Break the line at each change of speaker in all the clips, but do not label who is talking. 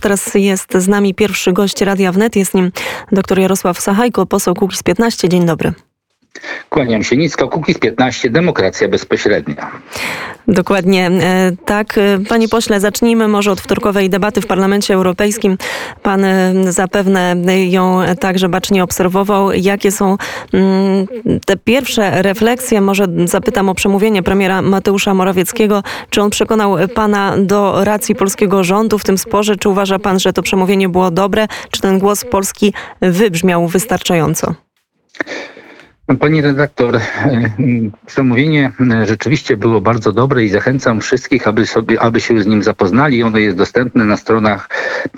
Teraz jest z nami pierwszy gość Radia Wnet, jest nim dr Jarosław Sachajko, poseł Kukiz 15. Dzień dobry.
Kłaniam się nisko. Kukiz 15, demokracja bezpośrednia.
Dokładnie e, tak. E, panie pośle, zacznijmy może od wtorkowej debaty w Parlamencie Europejskim. Pan e, zapewne ją także bacznie obserwował. Jakie są mm, te pierwsze refleksje? Może zapytam o przemówienie premiera Mateusza Morawieckiego. Czy on przekonał pana do racji polskiego rządu w tym sporze? Czy uważa pan, że to przemówienie było dobre? Czy ten głos Polski wybrzmiał wystarczająco?
Pani redaktor, e, przemówienie e, rzeczywiście było bardzo dobre i zachęcam wszystkich, aby, sobie, aby się z nim zapoznali. Ono jest dostępne na stronach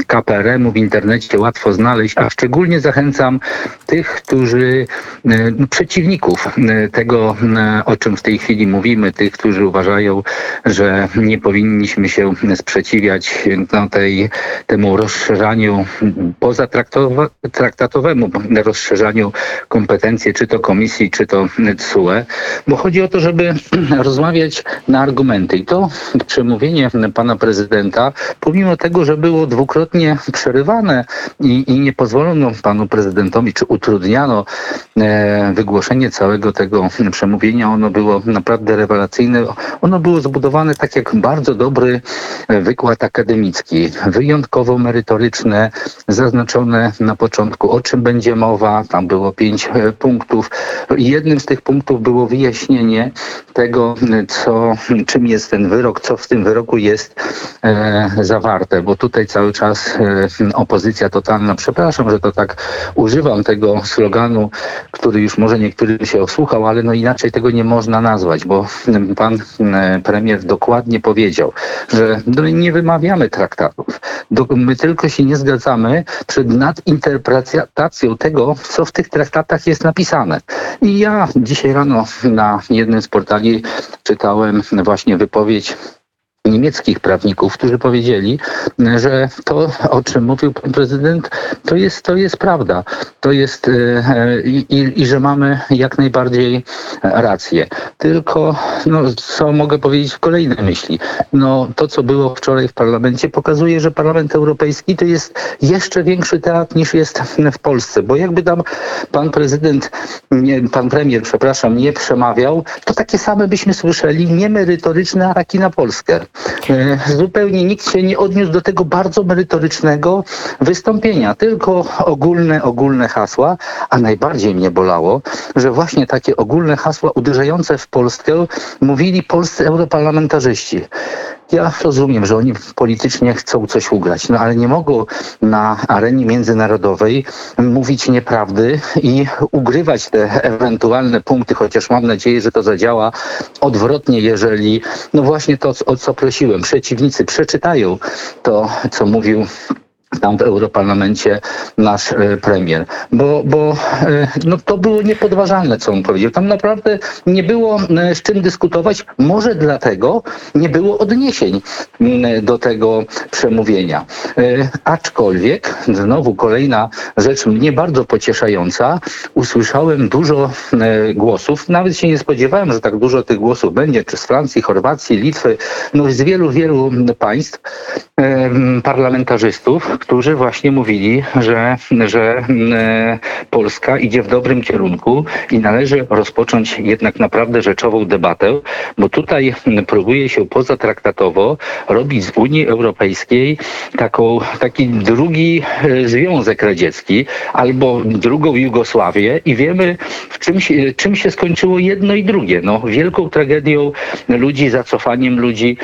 KPRM-u w internecie, łatwo znaleźć, a szczególnie zachęcam tych, którzy, e, no, przeciwników tego, o czym w tej chwili mówimy, tych, którzy uważają, że nie powinniśmy się sprzeciwiać no, tej, temu rozszerzaniu pozatraktatowemu, rozszerzaniu kompetencji, czy to komisji, komisji, czy to CUE, bo chodzi o to, żeby rozmawiać na argumenty. I to przemówienie pana prezydenta, pomimo tego, że było dwukrotnie przerywane i, i nie pozwolono panu prezydentowi, czy utrudniano e, wygłoszenie całego tego przemówienia, ono było naprawdę rewelacyjne. Ono było zbudowane tak jak bardzo dobry wykład akademicki, wyjątkowo merytoryczne, zaznaczone na początku, o czym będzie mowa. Tam było pięć e, punktów. Jednym z tych punktów było wyjaśnienie tego, co, czym jest ten wyrok, co w tym wyroku jest e, zawarte, bo tutaj cały czas e, opozycja totalna, przepraszam, że to tak używam tego sloganu, który już może niektórym się osłuchał, ale no inaczej tego nie można nazwać, bo pan e, premier dokładnie powiedział, że no, nie wymawiamy traktatów. My tylko się nie zgadzamy przed nadinterpretacją tego, co w tych traktatach jest napisane. I ja dzisiaj rano na jednym z portali czytałem właśnie wypowiedź niemieckich prawników, którzy powiedzieli, że to, o czym mówił pan prezydent, to jest, to jest prawda. To jest e, i, i że mamy jak najbardziej rację. Tylko, no, co mogę powiedzieć w kolejnej myśli? No, to, co było wczoraj w parlamencie, pokazuje, że Parlament Europejski to jest jeszcze większy teatr niż jest w Polsce, bo jakby tam pan prezydent, nie, pan premier, przepraszam, nie przemawiał, to takie same byśmy słyszeli niemerytoryczne ataki na Polskę. E, zupełnie nikt się nie odniósł do tego bardzo merytorycznego wystąpienia, tylko ogólne, ogólne hasła, a najbardziej mnie bolało, że właśnie takie ogólne hasła uderzające w Polskę mówili polscy europarlamentarzyści. Ja rozumiem, że oni politycznie chcą coś ugrać, no ale nie mogą na arenie międzynarodowej mówić nieprawdy i ugrywać te ewentualne punkty, chociaż mam nadzieję, że to zadziała odwrotnie, jeżeli no właśnie to, o co prosiłem, przeciwnicy przeczytają to, co mówił tam w Europarlamencie nasz e, premier, bo, bo e, no, to było niepodważalne, co on powiedział. Tam naprawdę nie było e, z czym dyskutować, może dlatego nie było odniesień do tego przemówienia. Aczkolwiek, znowu kolejna rzecz mnie bardzo pocieszająca, usłyszałem dużo głosów, nawet się nie spodziewałem, że tak dużo tych głosów będzie, czy z Francji, Chorwacji, Litwy, no z wielu, wielu państw, parlamentarzystów, którzy właśnie mówili, że, że e, Polska idzie w dobrym kierunku i należy rozpocząć jednak naprawdę rzeczową debatę, bo tutaj próbuje się pozatraktatowo robić z Unii Europejskiej taką, taki drugi e, Związek Radziecki albo drugą Jugosławię i wiemy, w czym się, czym się skończyło jedno i drugie. No, wielką tragedią ludzi, zacofaniem ludzi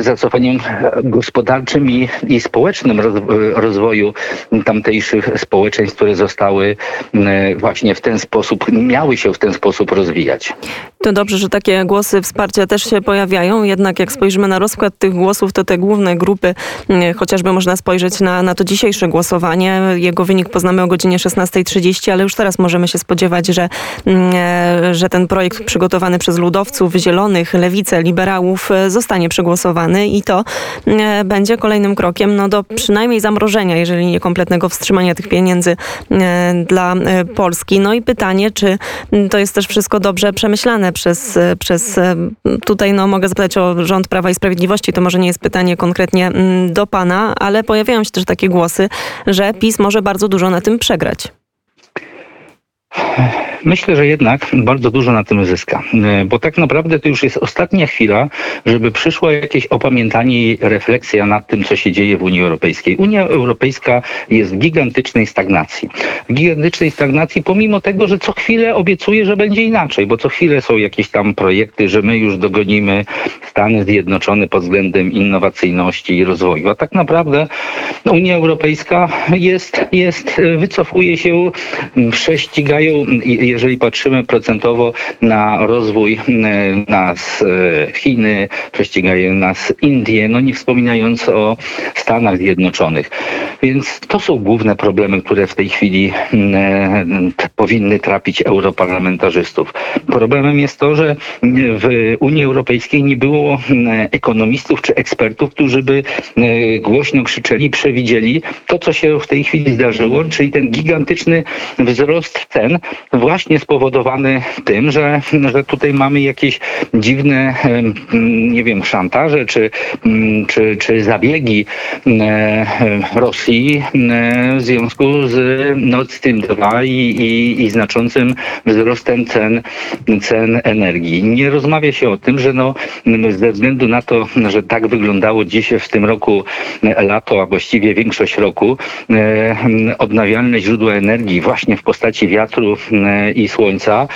zacofaniem gospodarczym i, i społecznym rozwoju tamtejszych społeczeństw, które zostały e, właśnie w ten sposób, miały się w ten sposób rozwijać.
To dobrze, że takie głosy wsparcia też się pojawiają, jednak jak spojrzymy na rozkład tych głosów, to te główne grupy, chociażby można spojrzeć na, na to dzisiejsze głosowanie, jego wynik poznamy o godzinie 16.30, ale już teraz możemy się spodziewać, że, e, że ten projekt przygotowany przez ludowców, zielonych, lewicę, liberałów zostanie zostanie przegłosowany i to e, będzie kolejnym krokiem no, do przynajmniej zamrożenia, jeżeli nie kompletnego wstrzymania tych pieniędzy e, dla e, Polski. No i pytanie, czy to jest też wszystko dobrze przemyślane przez, przez tutaj no, mogę zapytać o rząd Prawa i Sprawiedliwości, to może nie jest pytanie konkretnie mm, do pana, ale pojawiają się też takie głosy, że PiS może bardzo dużo na tym przegrać.
Myślę, że jednak bardzo dużo na tym zyska, e, bo tak naprawdę to już jest ostatnia chwila, żeby przyszło jakieś opamiętanie i refleksja nad tym, co się dzieje w Unii Europejskiej. Unia Europejska jest w gigantycznej stagnacji. W gigantycznej stagnacji, pomimo tego, że co chwilę obiecuje, że będzie inaczej, bo co chwilę są jakieś tam projekty, że my już dogonimy Stany Zjednoczone pod względem innowacyjności i rozwoju. A tak naprawdę no, Unia Europejska jest, jest, wycofuje się, prześcigają jeżeli patrzymy procentowo na rozwój e, nas e, Chiny, prześcigają nas Indie, no nie wspominając o Stanach Zjednoczonych. Więc to są główne problemy, które w tej chwili e, powinny trapić europarlamentarzystów. Problemem jest to, że w Unii Europejskiej nie było ekonomistów czy ekspertów, którzy by głośno krzyczeli, przewidzieli to, co się w tej chwili zdarzyło, czyli ten gigantyczny wzrost cen właśnie spowodowany tym, że, że tutaj mamy jakieś dziwne, nie wiem, szantaże czy, czy, czy zabiegi Rosji w związku z Nord Stream 2 i, i, i znaczącym wzrostem cen, cen energii. Nie rozmawia się o tym, że no, ze względu na to, że tak wyglądało dziś w tym roku lato, a właściwie większość roku, odnawialne źródła energii właśnie w postaci wiatru i słońca,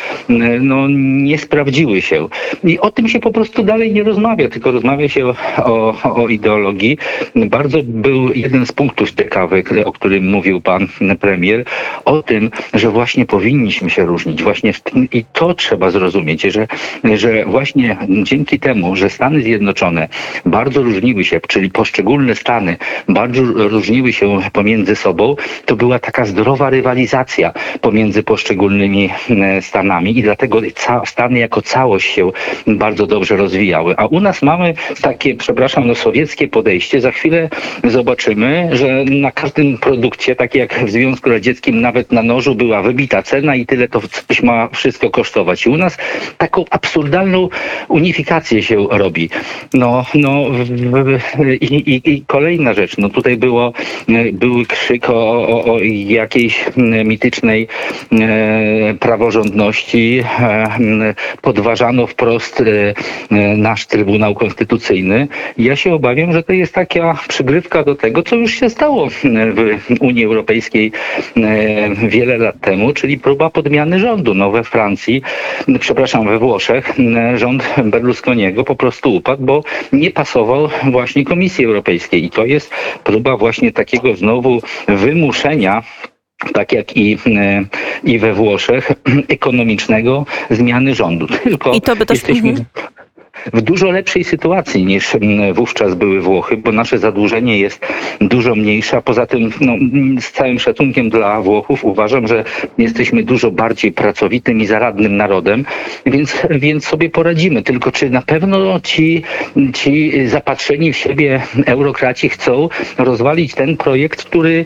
no nie sprawdziły się. I o tym się po prostu dalej nie rozmawia, tylko rozmawia się o, o, ideologii. Bardzo był jeden z punktów ciekawych, o którym mówił pan premier, o tym, że właśnie powinniśmy się różnić. Właśnie i to trzeba zrozumieć, że, że właśnie dzięki temu, że Stany Zjednoczone bardzo różniły się, czyli poszczególne Stany bardzo różniły się pomiędzy sobą, to była taka zdrowa rywalizacja pomiędzy poszczególnymi E, Stanami i dlatego Stany jako całość się bardzo dobrze rozwijały. A u nas mamy takie, przepraszam, no sowieckie podejście. Za chwilę zobaczymy, że na każdym produkcie, tak jak w Związku Radzieckim, nawet na nożu była wybita cena i tyle to coś ma wszystko kosztować. I u nas taką absurdalną unifikację się robi. No, no i, i, i kolejna rzecz. No tutaj było, był krzyk o, o, o jakiejś mitycznej e, praworządności e, podważano wprost e, e, nasz Trybunał Konstytucyjny. Ja się obawiam, że to jest taka przygrywka do tego, co już się stało w Unii Europejskiej wiele lat temu, czyli próba podmiany rządu. No we Francji, przepraszam, we Włoszech rząd Berlusconiego po prostu upadł, bo nie pasował właśnie Komisji Europejskiej. I to jest próba właśnie takiego znowu wymuszenia tak jak i, e, i we Włoszech, ekonomicznego zmiany rządu.
Tylko I to by też... jesteśmy...
W dużo lepszej sytuacji niż mm, wówczas były Włochy, bo nasze zadłużenie jest dużo mniejsze, a poza tym no, z całym szacunkiem dla Włochów uważam, że jesteśmy dużo bardziej pracowitym i zaradnym narodem, więc, więc sobie poradzimy. Tylko czy na pewno ci, ci zapatrzeni w siebie eurokraci chcą rozwalić ten projekt, który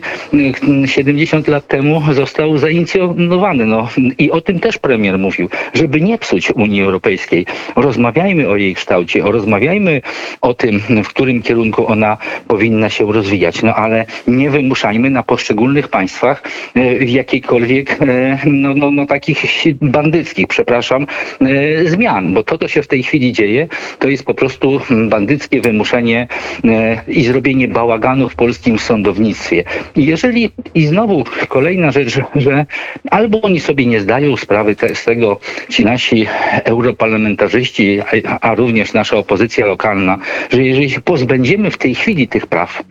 70 lat temu został zainicjowany. No, I o tym też premier mówił, żeby nie psuć Unii Europejskiej. Rozmawiajmy o jej kształcie, rozmawiajmy o tym, w którym kierunku ona powinna się rozwijać, no ale nie wymuszajmy na poszczególnych państwach e, jakiejkolwiek, e, no, no, no takich bandyckich, przepraszam, e, zmian, bo to, co się w tej chwili dzieje, to jest po prostu bandyckie wymuszenie i zrobienie bałaganu w polskim sądownictwie. Jeżeli, i znowu kolejna rzecz, że albo oni sobie nie zdają sprawy z tego, ci nasi europarlamentarzyści, a, również nasza opozycja lokalna, że jeżeli się pozbędziemy w tej chwili tych praw,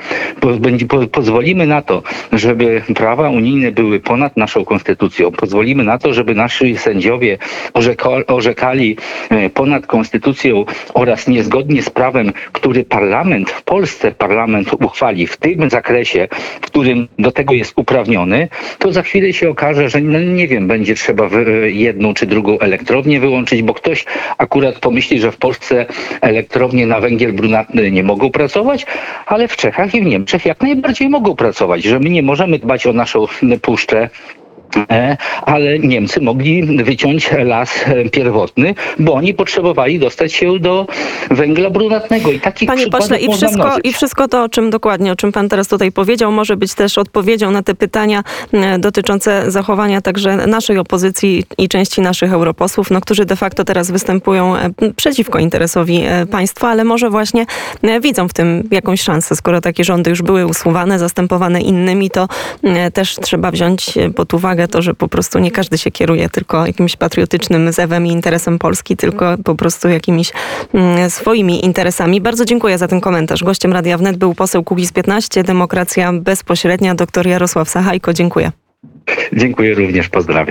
pozwolimy na to, żeby prawa unijne były ponad naszą konstytucją, pozwolimy na to, żeby nasi sędziowie orzekali e, ponad konstytucją oraz niezgodnie z prawem, który parlament w Polsce parlament uchwali w tym zakresie, w którym do tego jest uprawniony, to za chwilę się okaże, że no nie wiem, będzie trzeba jedną czy drugą elektrownię wyłączyć, bo ktoś akurat pomyśli, że w Polsce elektrownie na węgiel brunatny nie mogą pracować, ale w Czechach i w Niemczech jak najbardziej mogą pracować, że my nie możemy dbać o naszą puszczę ale Niemcy mogli wyciąć las e, pierwotny, bo oni potrzebowali dostać się do węgla brunatnego. I takich
Panie pośle, i wszystko, i wszystko to, o czym dokładnie, o czym pan teraz tutaj powiedział, może być też odpowiedzią na te pytania e, dotyczące zachowania także naszej opozycji i części naszych europosłów, no, którzy de facto teraz występują przeciwko interesowi państwa, ale może właśnie widzą w tym jakąś szansę. Skoro takie rządy już były usuwane, zastępowane innymi, to też trzeba wziąć pod uwagę to, że po prostu nie każdy się kieruje tylko jakimś patriotycznym zewem i interesem Polski, tylko po prostu jakimiś mm, swoimi interesami. Bardzo dziękuję za ten komentarz. Gościem Radia Wnet był poseł Kukiz 15, Demokracja Bezpośrednia, dr Jarosław Sachajko. Dziękuję.
Dziękuję również, pozdrawiam.